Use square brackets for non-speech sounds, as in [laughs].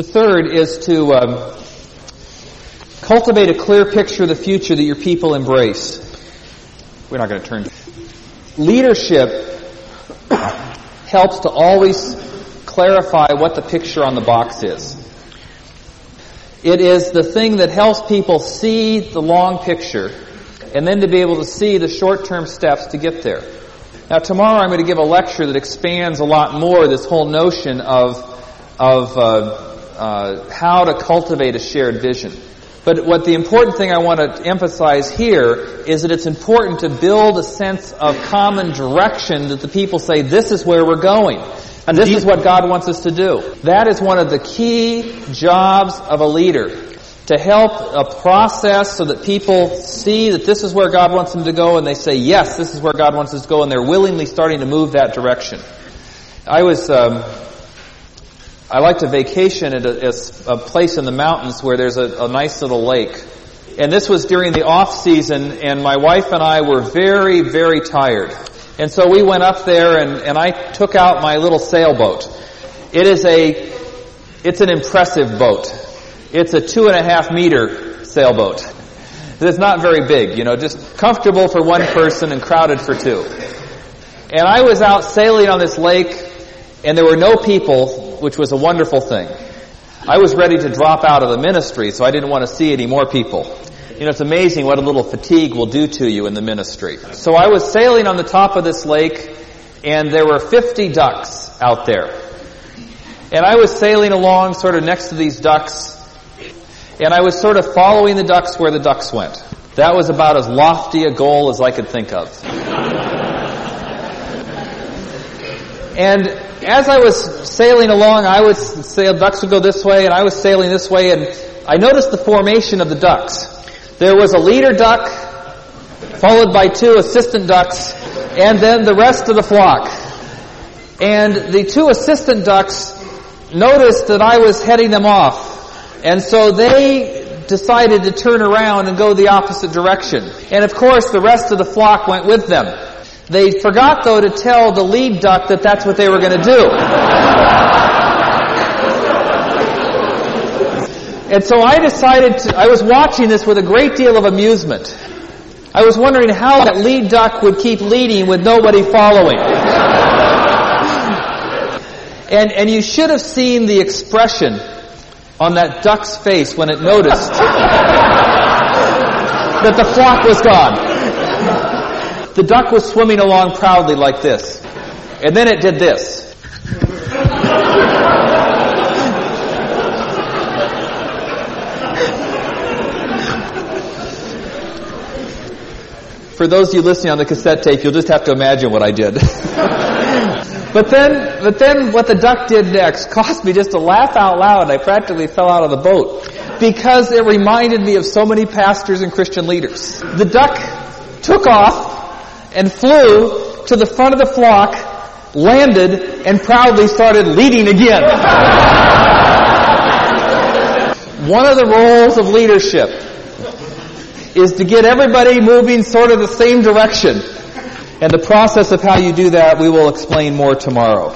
The third is to um, cultivate a clear picture of the future that your people embrace. We're not going to turn. Leadership [coughs] helps to always clarify what the picture on the box is. It is the thing that helps people see the long picture and then to be able to see the short-term steps to get there. Now tomorrow I'm going to give a lecture that expands a lot more this whole notion of, of uh, uh, how to cultivate a shared vision. But what the important thing I want to emphasize here is that it's important to build a sense of common direction that the people say, this is where we're going. And this is what God wants us to do. That is one of the key jobs of a leader. To help a process so that people see that this is where God wants them to go and they say, yes, this is where God wants us to go and they're willingly starting to move that direction. I was, um, I like to vacation at a, a, place in the mountains where there's a, a nice little lake. And this was during the off season and my wife and I were very, very tired. And so we went up there and, and I took out my little sailboat. It is a, it's an impressive boat. It's a two and a half meter sailboat. It's not very big, you know, just comfortable for one person and crowded for two. And I was out sailing on this lake and there were no people, which was a wonderful thing. I was ready to drop out of the ministry, so I didn't want to see any more people. You know, it's amazing what a little fatigue will do to you in the ministry. So I was sailing on the top of this lake, and there were 50 ducks out there. And I was sailing along sort of next to these ducks, and I was sort of following the ducks where the ducks went. That was about as lofty a goal as I could think of. [laughs] and as I was sailing along, I would sail, ducks would go this way, and I was sailing this way, and I noticed the formation of the ducks. There was a leader duck, followed by two assistant ducks, and then the rest of the flock. And the two assistant ducks noticed that I was heading them off, and so they decided to turn around and go the opposite direction. And of course, the rest of the flock went with them. They forgot though to tell the lead duck that that's what they were going to do. and so I decided to, I was watching this with a great deal of amusement. I was wondering how that lead duck would keep leading with nobody following. and, and you should have seen the expression on that duck's face when it noticed that the flock was gone. The duck was swimming along proudly like this. And then it did this. For those of you listening on the cassette tape, you'll just have to imagine what I did. [laughs] but then, but then what the duck did next caused me just to laugh out loud. I practically fell out of the boat because it reminded me of so many pastors and Christian leaders. The duck took off and flew to the front of the flock, landed, and proudly started leading again. One of the roles of leadership is to get everybody moving sort of the same direction. And the process of how you do that we will explain more tomorrow.